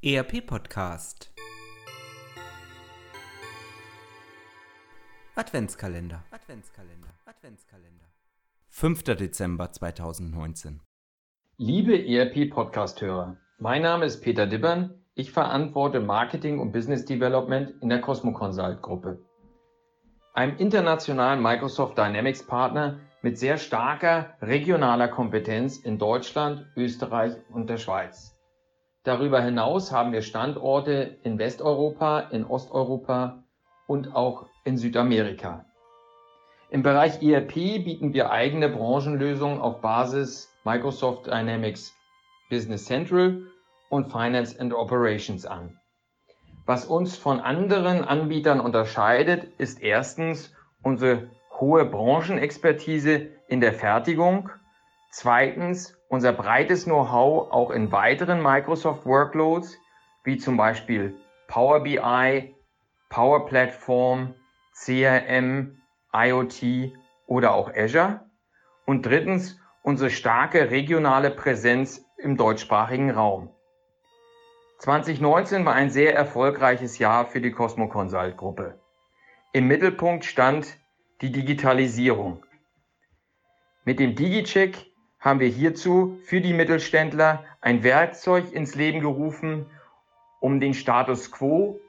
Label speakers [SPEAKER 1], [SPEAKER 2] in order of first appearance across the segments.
[SPEAKER 1] ERP Podcast Adventskalender Adventskalender Adventskalender 5. Dezember 2019
[SPEAKER 2] Liebe ERP Podcast Hörer, mein Name ist Peter Dibbern. Ich verantworte Marketing und Business Development in der Cosmo Consult Gruppe. Einem internationalen Microsoft Dynamics Partner mit sehr starker regionaler Kompetenz in Deutschland, Österreich und der Schweiz. Darüber hinaus haben wir Standorte in Westeuropa, in Osteuropa und auch in Südamerika. Im Bereich ERP bieten wir eigene Branchenlösungen auf Basis Microsoft Dynamics Business Central und Finance and Operations an. Was uns von anderen Anbietern unterscheidet, ist erstens unsere hohe Branchenexpertise in der Fertigung, zweitens unser breites Know-how auch in weiteren Microsoft Workloads, wie zum Beispiel Power BI, Power Platform, CRM, IoT oder auch Azure. Und drittens unsere starke regionale Präsenz im deutschsprachigen Raum. 2019 war ein sehr erfolgreiches Jahr für die Cosmo Consult Gruppe. Im Mittelpunkt stand die Digitalisierung. Mit dem DigiCheck haben wir hierzu für die Mittelständler ein Werkzeug ins Leben gerufen, um den Status quo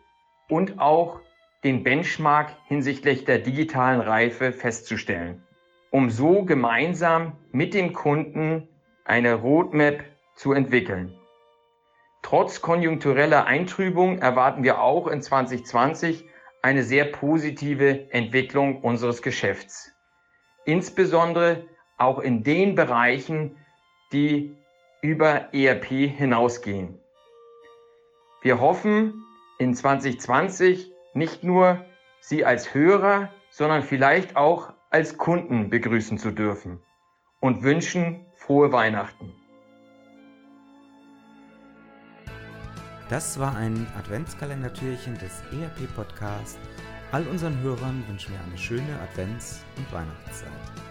[SPEAKER 2] und auch den Benchmark hinsichtlich der digitalen Reife festzustellen, um so gemeinsam mit dem Kunden eine Roadmap zu entwickeln. Trotz konjunktureller Eintrübung erwarten wir auch in 2020 eine sehr positive Entwicklung unseres Geschäfts. Insbesondere auch in den Bereichen, die über ERP hinausgehen. Wir hoffen in 2020 nicht nur Sie als Hörer, sondern vielleicht auch als Kunden begrüßen zu dürfen und wünschen frohe Weihnachten.
[SPEAKER 1] Das war ein Adventskalendertürchen des ERP Podcasts. All unseren Hörern wünschen wir eine schöne Advents- und Weihnachtszeit.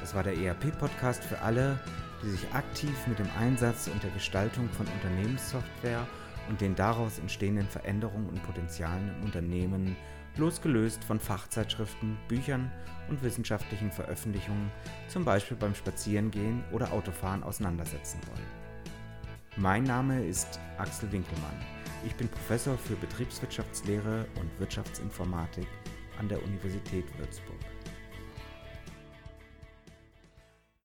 [SPEAKER 1] Das war der ERP-Podcast für alle, die sich aktiv mit dem Einsatz und der Gestaltung von Unternehmenssoftware und den daraus entstehenden Veränderungen und Potenzialen im Unternehmen, losgelöst von Fachzeitschriften, Büchern und wissenschaftlichen Veröffentlichungen, zum Beispiel beim Spazierengehen oder Autofahren auseinandersetzen wollen. Mein Name ist Axel Winkelmann. Ich bin Professor für Betriebswirtschaftslehre und Wirtschaftsinformatik an der Universität Würzburg.